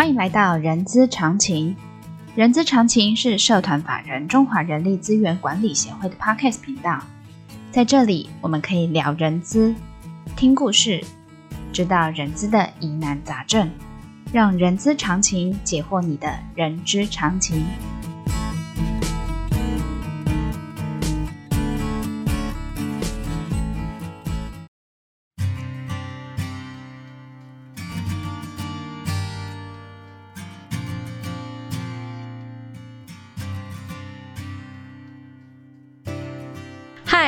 欢迎来到人资常情。人资常情是社团法人中华人力资源管理协会的 Podcast 频道，在这里我们可以聊人资，听故事，知道人资的疑难杂症，让人资常情解惑你的人之常情。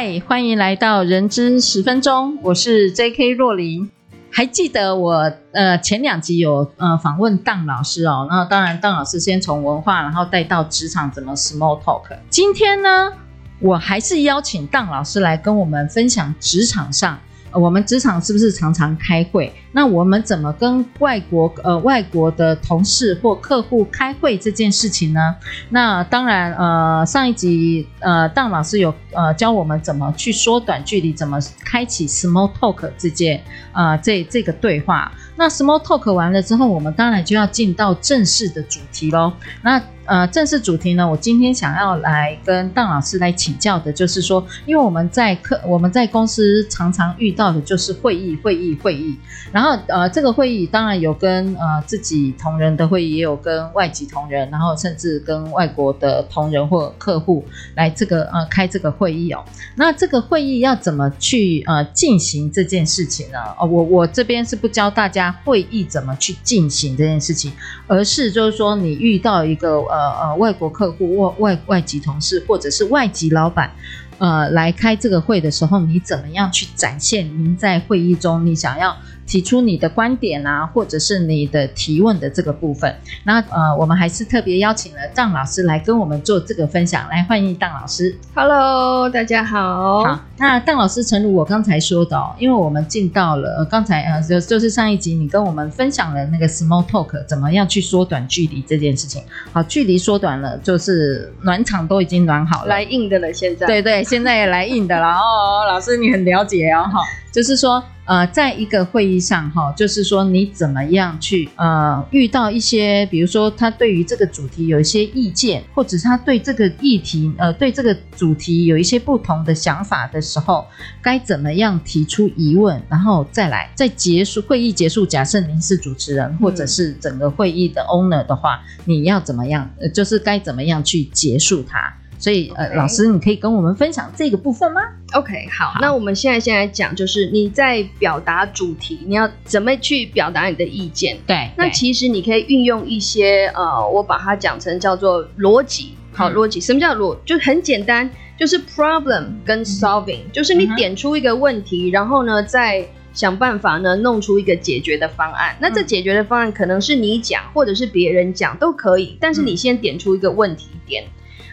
嗨，欢迎来到人之十分钟，我是 J.K. 若琳。还记得我呃前两集有呃访问当老师哦，那当然当老师先从文化，然后带到职场怎么 small talk。今天呢，我还是邀请当老师来跟我们分享职场上。我们职场是不是常常开会？那我们怎么跟外国呃外国的同事或客户开会这件事情呢？那当然呃上一集呃当老师有呃教我们怎么去缩短距离，怎么开启 small talk 这件呃这这个对话。那 small talk 完了之后，我们当然就要进到正式的主题喽。那呃，正式主题呢，我今天想要来跟邓老师来请教的，就是说，因为我们在客我们在公司常常遇到的就是会议、会议、会议。然后呃，这个会议当然有跟呃自己同仁的会议，也有跟外籍同仁，然后甚至跟外国的同仁或客户来这个呃开这个会议哦。那这个会议要怎么去呃进行这件事情呢？哦，我我这边是不教大家会议怎么去进行这件事情，而是就是说你遇到一个。呃呃，外国客户外外外籍同事，或者是外籍老板，呃，来开这个会的时候，你怎么样去展现您在会议中你想要提出你的观点啊，或者是你的提问的这个部分，那呃，我们还是特别邀请了当老师来跟我们做这个分享，来欢迎邓老师。Hello，大家好。好，那邓老师，诚如我刚才说的哦，因为我们进到了，呃，刚才呃，就就是上一集你跟我们分享了那个 small talk 怎么样去缩短距离这件事情。好，距离缩短了，就是暖场都已经暖好了，来硬的了，现在。对对，现在也来硬的了哦，老师你很了解哦，哈。就是说，呃，在一个会议上，哈，就是说你怎么样去，呃，遇到一些，比如说他对于这个主题有一些意见，或者他对这个议题，呃，对这个主题有一些不同的想法的时候，该怎么样提出疑问，然后再来，在结束会议结束，假设您是主持人，或者是整个会议的 owner 的话，你要怎么样，就是该怎么样去结束它。所以，呃，老师，你可以跟我们分享这个部分吗？OK，好，好，那我们现在先来讲，就是你在表达主题，你要怎么去表达你的意见？对，那其实你可以运用一些，呃，我把它讲成叫做逻辑，好，逻辑，什么叫逻？就很简单，就是 problem 跟 solving，嗯，就是你点出一个问题，然后呢，再想办法呢，弄出一个解决的方案。那这解决的方案可能是你讲，或者是别人讲都可以，但是你先点出一个问题点。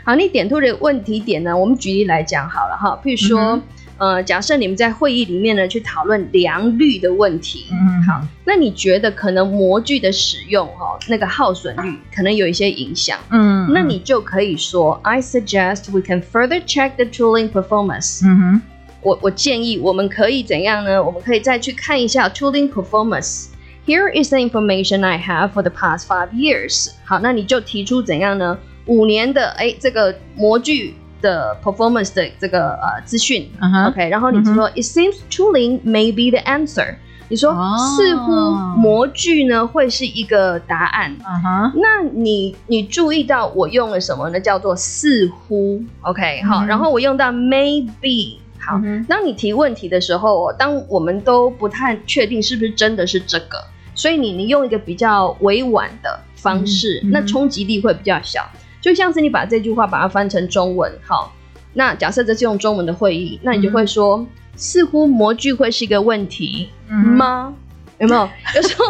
好，你点出的问题点呢？我们举例来讲好了哈，譬如说，嗯、呃，假设你们在会议里面呢，去讨论良率的问题，嗯，好，那你觉得可能模具的使用哈，那个耗损率可能有一些影响，嗯，那你就可以说，I suggest we can further check the tooling performance。嗯哼，我我建议我们可以怎样呢？我们可以再去看一下 tooling performance。Here is the information I have for the past five years。好，那你就提出怎样呢？五年的哎，这个模具的 performance 的这个呃资讯、uh huh.，OK，然后你就说、uh huh. It seems tooling may be the answer。你说、oh. 似乎模具呢会是一个答案，uh，huh. 那你你注意到我用了什么呢？叫做似乎，OK，好，uh. 然后我用到 maybe，好，uh. 当你提问题的时候，当我们都不太确定是不是真的是这个，所以你你用一个比较委婉的方式，uh. 那冲击力会比较小。就像是你把这句话把它翻成中文，好，那假设这是用中文的会议，那你就会说，嗯、似乎模具会是一个问题、嗯、吗？有没有？有时候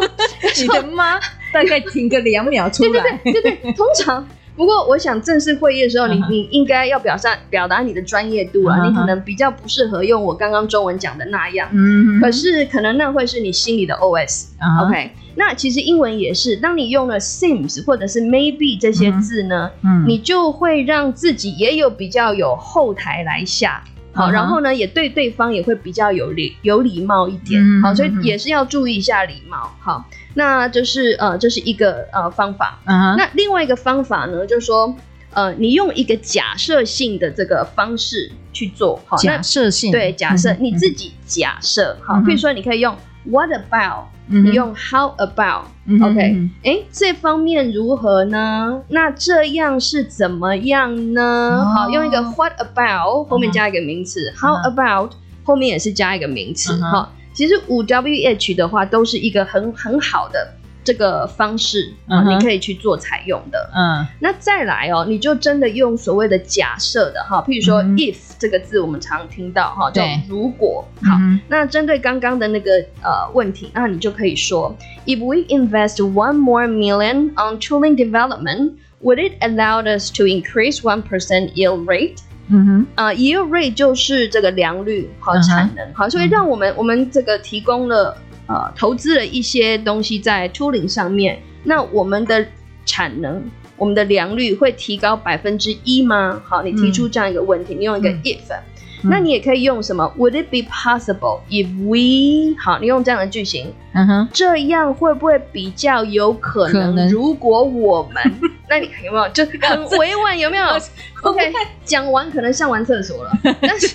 你的吗大概停个两秒出来，对对对，对对，通常。不过，我想正式会议的时候，你你应该要表达表达你的专业度啊，你可能比较不适合用我刚刚中文讲的那样。嗯，可是可能那会是你心里的 OS。那其实英文也是，当你用了 seems 或者是 maybe 这些字呢，嗯，你就会让自己也有比较有后台来下。好，然后呢，也对对方也会比较有礼有礼貌一点，嗯好，所以也是要注意一下礼貌，好，那就是呃，这是一个呃方法。那另外一个方法呢，就是说，呃，你用一个假设性的这个方式去做，好，假那设性，对，假设嗯你自己假设，好，譬如说你可以用 What about，你用 How about。OK，嗯哎，这方面如何呢？那这样是怎么样呢？哦好，用一个 What about 后面加一个名词、嗯 How about 后面也是加一个名词。哈，其实五 WH 的话都是一个很很好的这个方式，嗯你可以去做采用的。嗯那再来哦，你就真的用所谓的假设的哈，譬如说 if 这个字我们常听到哈，叫对如果。好，嗯那针对刚刚的那个呃问题，那你就可以说，If we invest one more million on tooling development, would it allow us to increase one percent yield rate？嗯哼，啊、y i e l d rate 就是这个良率和产能，好，所以让我们我们这个提供了呃投资了一些东西在 tooling 上面，那我们的产能。我们的良率会提高百分之一吗？好，你提出这样一个问题，你用一个嗯 if，、那你也可以用什么？Would it be possible if we？好，你用这样的句型，嗯哼，这样会不会比较有可能？可能如果我们，那你有没有就很委婉？有没有？OK，讲完可能上完厕所了，但是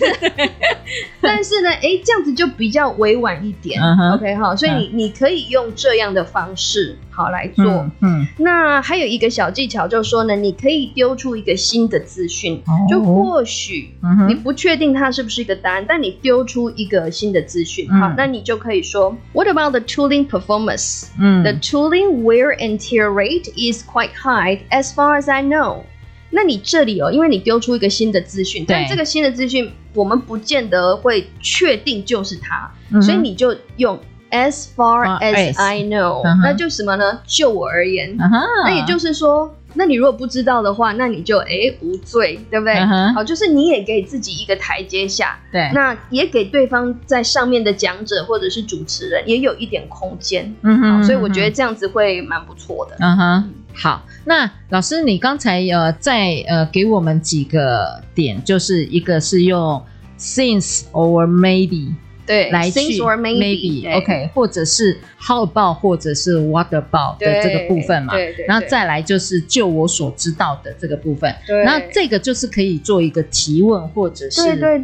但是呢，哎，这样子就比较委婉一点。OK，哈，所以你你可以用这样的方式好来做。嗯嗯，那还有一个小技巧，就是说呢，你可以丢出一个新的资讯，哦就或许你不确定它是不是一个答案，但你丢出一个新的资讯，嗯好，那你就可以说，What about the tooling performance? 嗯 The tooling wear and tear rate is quite high, as far as I know. 那你这里哦，因为你丢出一个新的资讯，但这个新的资讯我们不见得会确定就是它，嗯所以你就用 as far as I know，、嗯那就什么呢？就我而言，那也就是说，那你如果不知道的话，那你就哎无罪，对不对？好，就是你也给自己一个台阶下，对，那也给对方在上面的讲者或者是主持人也有一点空间。嗯哼好，所以我觉得这样子会蛮不错的。嗯哼，好，那老师，你刚才呃再呃给我们几个点，就是一个是用 since or maybe 对，来去 since or maybe，对 OK，或者是 how about 或者是 what about 的这个部分嘛，对对，然后再来就是就我所知道的这个部分，对然后这个就是可以做一个提问，或者是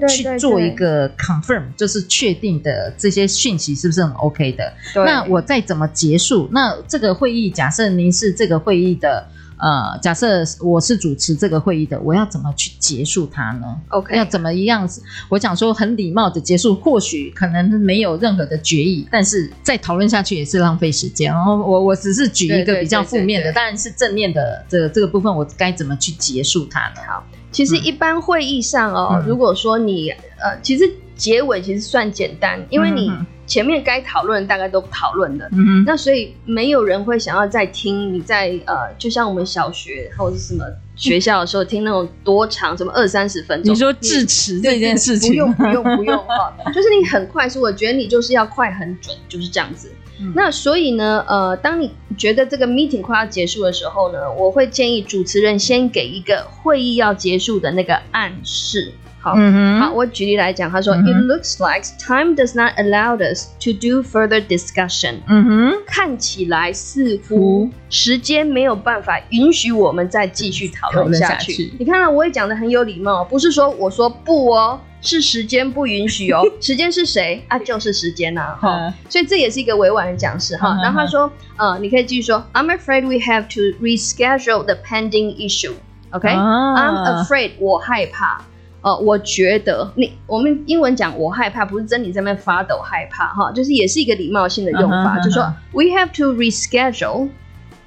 去做一个 confirm，就是确定的这些讯息是不是很 OK 的？对那我再怎么结束？那这个会议，假设您是这个会议的，呃，假设我是主持这个会议的，我要怎么去结束它呢？OK 要怎么样？我讲说很礼貌的结束，或许可能没有任何的决议，但是再讨论下去也是浪费时间。然后我我只是举一个比较负面的，当然是正面的这个这个部分，我该怎么去结束它呢？好，其实一般会议上哦，嗯。如果说你呃，其实结尾其实算简单，因为你前面该讨论大概都讨论了。嗯哼，那所以没有人会想要再听你在呃，就像我们小学或者是什么学校的时候听那种多长，什么二三十分钟。你说致辞这件事情，不用不用不用哈，就是你很快速，我觉得你就是要快很准，就是这样子。嗯那所以呢，呃，当你觉得这个 meeting 快要结束的时候呢，我会建议主持人先给一个会议要结束的那个暗示。好，好，我举例来讲，他说、嗯 It looks like time does not allow us to do further discussion。嗯哼，看起来似乎时间没有办法允许我们再继续讨论下去。下去你看到我也讲的很有礼貌，不是说我说不哦，是时间不允许哦。时间是谁啊？就是时间呐、啊，哈、嗯所以这也是一个委婉的讲师哈。嗯然后他说，呃，你可以继续说，I'm afraid we have to reschedule the pending issue。OK，I'm、啊 afraid，我害怕。呃，我觉得你我们英文讲我害怕，不是真你在那边发抖害怕哈，就是也是一个礼貌性的用法，就说 We have to reschedule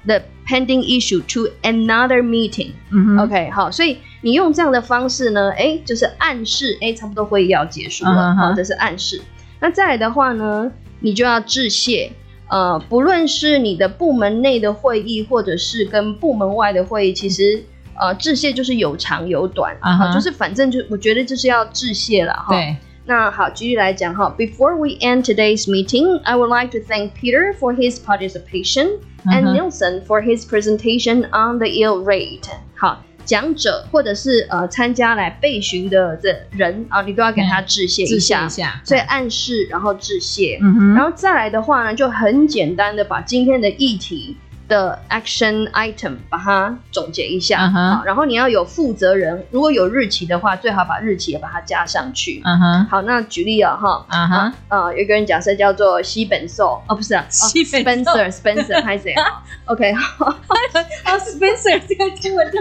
the pending issue to another meeting、OK，好，所以你用这样的方式呢，哎，就是暗示，哎，差不多会议要结束了，好，这是暗示。那再来的话呢，你就要致谢。呃，不论是你的部门内的会议，或者是跟部门外的会议，其实呃，致谢就是有长有短，啊就是反正就我觉得就是要致谢了哈。对，那好，举例来讲哈，Before we end today's meeting, I would like to thank Peter for his participation and 嗯哼 Nelson for his presentation on the yield rate。好，讲者或者是呃参加来备询的这人啊，你都要给他致谢一下，所以暗示然后致谢，嗯，然后再来的话呢，就很简单的把今天的议题。的 action item 把它总结一下，uh -huh. 好，然后你要有负责人，如果有日期的话，最好把日期也把它加上去。嗯哼，好，那举例啊，哈，啊哈，呃，有个人假设叫做西本寿，哦，不是啊，西本寿，Spencer，Spencer，拍谁？OK，好，哦，Spencer 这个中文就，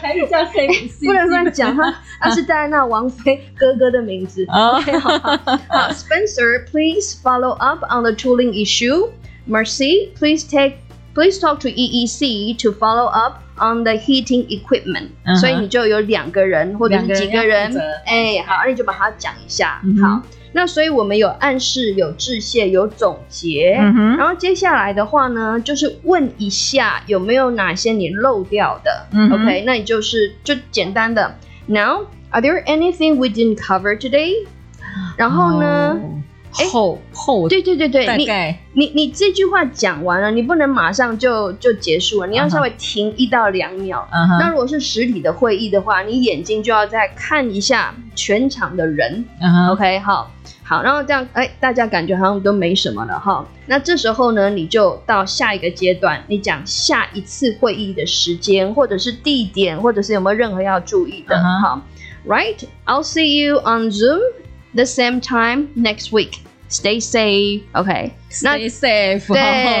台语叫谁？不能乱讲哈，他是戴安娜王妃哥哥的名字。OK，好，好，好，Spencer，please follow up on the tooling issue. Mercy，please take Please talk to EEC to follow up on the heating equipment。Uh -huh. 所以你就有两个人或者是几个人，哎、欸，好，那你就把它讲一下。Uh. 好，那所以我们有暗示、有致谢、有总结。Uh. 然后接下来的话呢，就是问一下有没有哪些你漏掉的。Uh. OK，那你就是就简单的。Now, are there anything we didn't cover today？然后呢？Oh. 后后对对对对，你你你这句话讲完了，你不能马上就就结束了，你要稍微停一到两秒。Uh -huh. 那如果是实体的会议的话，你眼睛就要再看一下全场的人。Uh -huh. OK，好，好，然后这样，哎，大家感觉好像都没什么了哈。那这时候呢，你就到下一个阶段，你讲下一次会议的时间，或者是地点，或者是有没有任何要注意的。哈、uh -huh.，Right，I'll see you on Zoom. The same time next week. Stay safe. OK. Stay safe.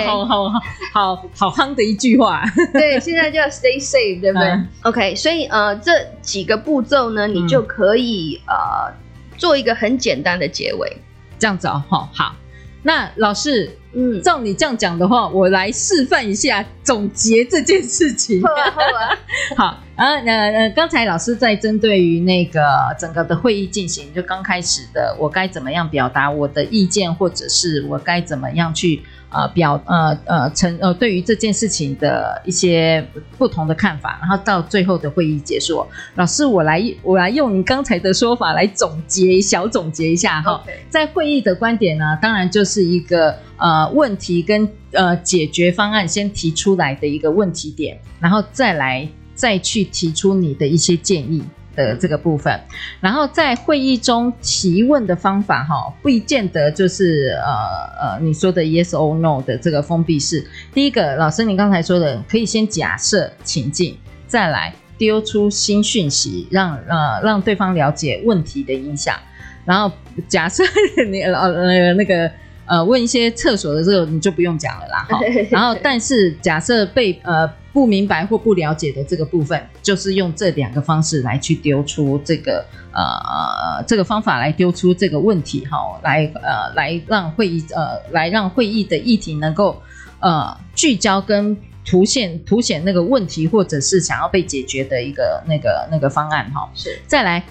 好，好好好好好夯的一句话。对，现在就要 stay safe，对不对、嗯、？OK。所以呃，这几个步骤呢，你就可以、嗯、呃做一个很简单的结尾，这样子哦。好，好。那老师，嗯，照你这样讲的话，我来示范一下总结这件事情。好啊，好啊。好。啊，那呃，刚才老师在针对于那个整个的会议进行，就刚开始的，我该怎么样表达我的意见，或者是我该怎么样去呃表呃呃成呃对于这件事情的一些不同的看法，然后到最后的会议结束，老师我来我来用你刚才的说法来总结小总结一下哈.在会议的观点呢，当然就是一个呃问题跟呃解决方案先提出来的一个问题点，然后再来。再去提出你的一些建议的这个部分，然后在会议中提问的方法哈，不一见得就是呃呃你说的 yes or no 的这个封闭式。第一个，老师你刚才说的，可以先假设情境，再来丢出新讯息，让呃让对方了解问题的影响。然后假设 你呃呃那个呃问一些厕所的这个你就不用讲了啦哈。然后但是假设被呃。不明白或不了解的这个部分，就是用这两个方式来去丢出这个呃这个方法来丢出这个问题哈，来呃来让会议呃来让会议的议题能够呃聚焦跟凸显凸显那个问题或者是想要被解决的一个那个那个方案哈。是。再来，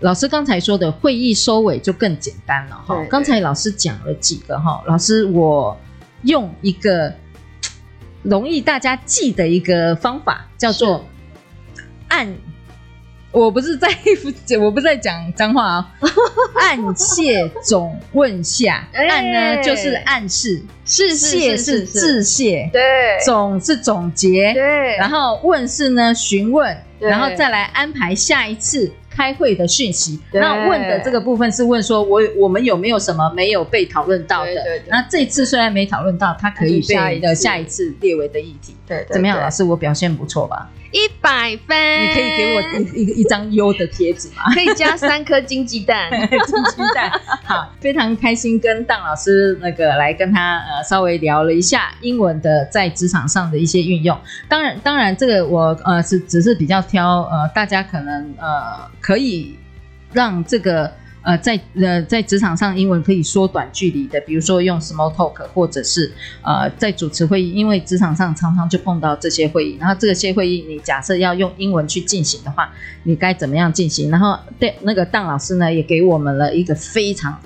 老师刚才说的会议收尾就更简单了哈。刚才老师讲了几个哈，老师我用一个。容易大家记的一个方法叫做按，我不是在 我不是在讲脏话啊、哦，按谢总问下，按呢就是暗示，是谢是致谢，对，总是总结，对，然后问是呢询问，然后再来安排下一次。开会的讯息，那问的这个部分是问说我，我我们有没有什么没有被讨论到的？对对对，那这次虽然没讨论到，它可以被的下一次列为的议题。怎么样，老师，我表现不错吧？一百分，你可以给我一一张优的贴纸吗？可以加三颗金鸡蛋，金鸡蛋。好，非常开心跟邓老师那个来跟他呃稍微聊了一下英文的在职场上的一些运用。当然，当然这个我呃是只是比较挑呃大家可能呃可以让这个。呃，在呃在职场上，英文可以缩短距离的，比如说用 small talk，或者是呃在主持会议，因为职场上常常就碰到这些会议，然后这些会议你假设要用英文去进行的话，你该怎么样进行？然后对那个当老师呢，也给我们了一个非常。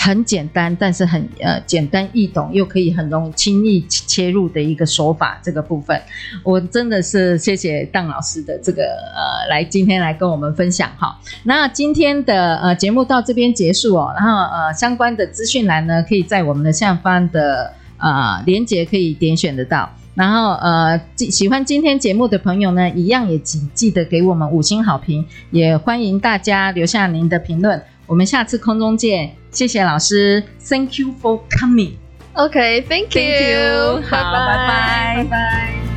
很简单，但是很呃简单易懂，又可以很容易轻易切入的一个手法。这个部分，我真的是谢谢邓老师的这个呃来今天来跟我们分享哈。那今天的呃节目到这边结束哦，然后呃相关的资讯栏呢，可以在我们的下方的呃链接可以点选得到。然后，呃，喜欢今天节目的朋友呢，一样也请记得给我们五星好评，也欢迎大家留下您的评论。我们下次空中见。谢谢老师 thank you for coming ok thank you 好拜拜拜拜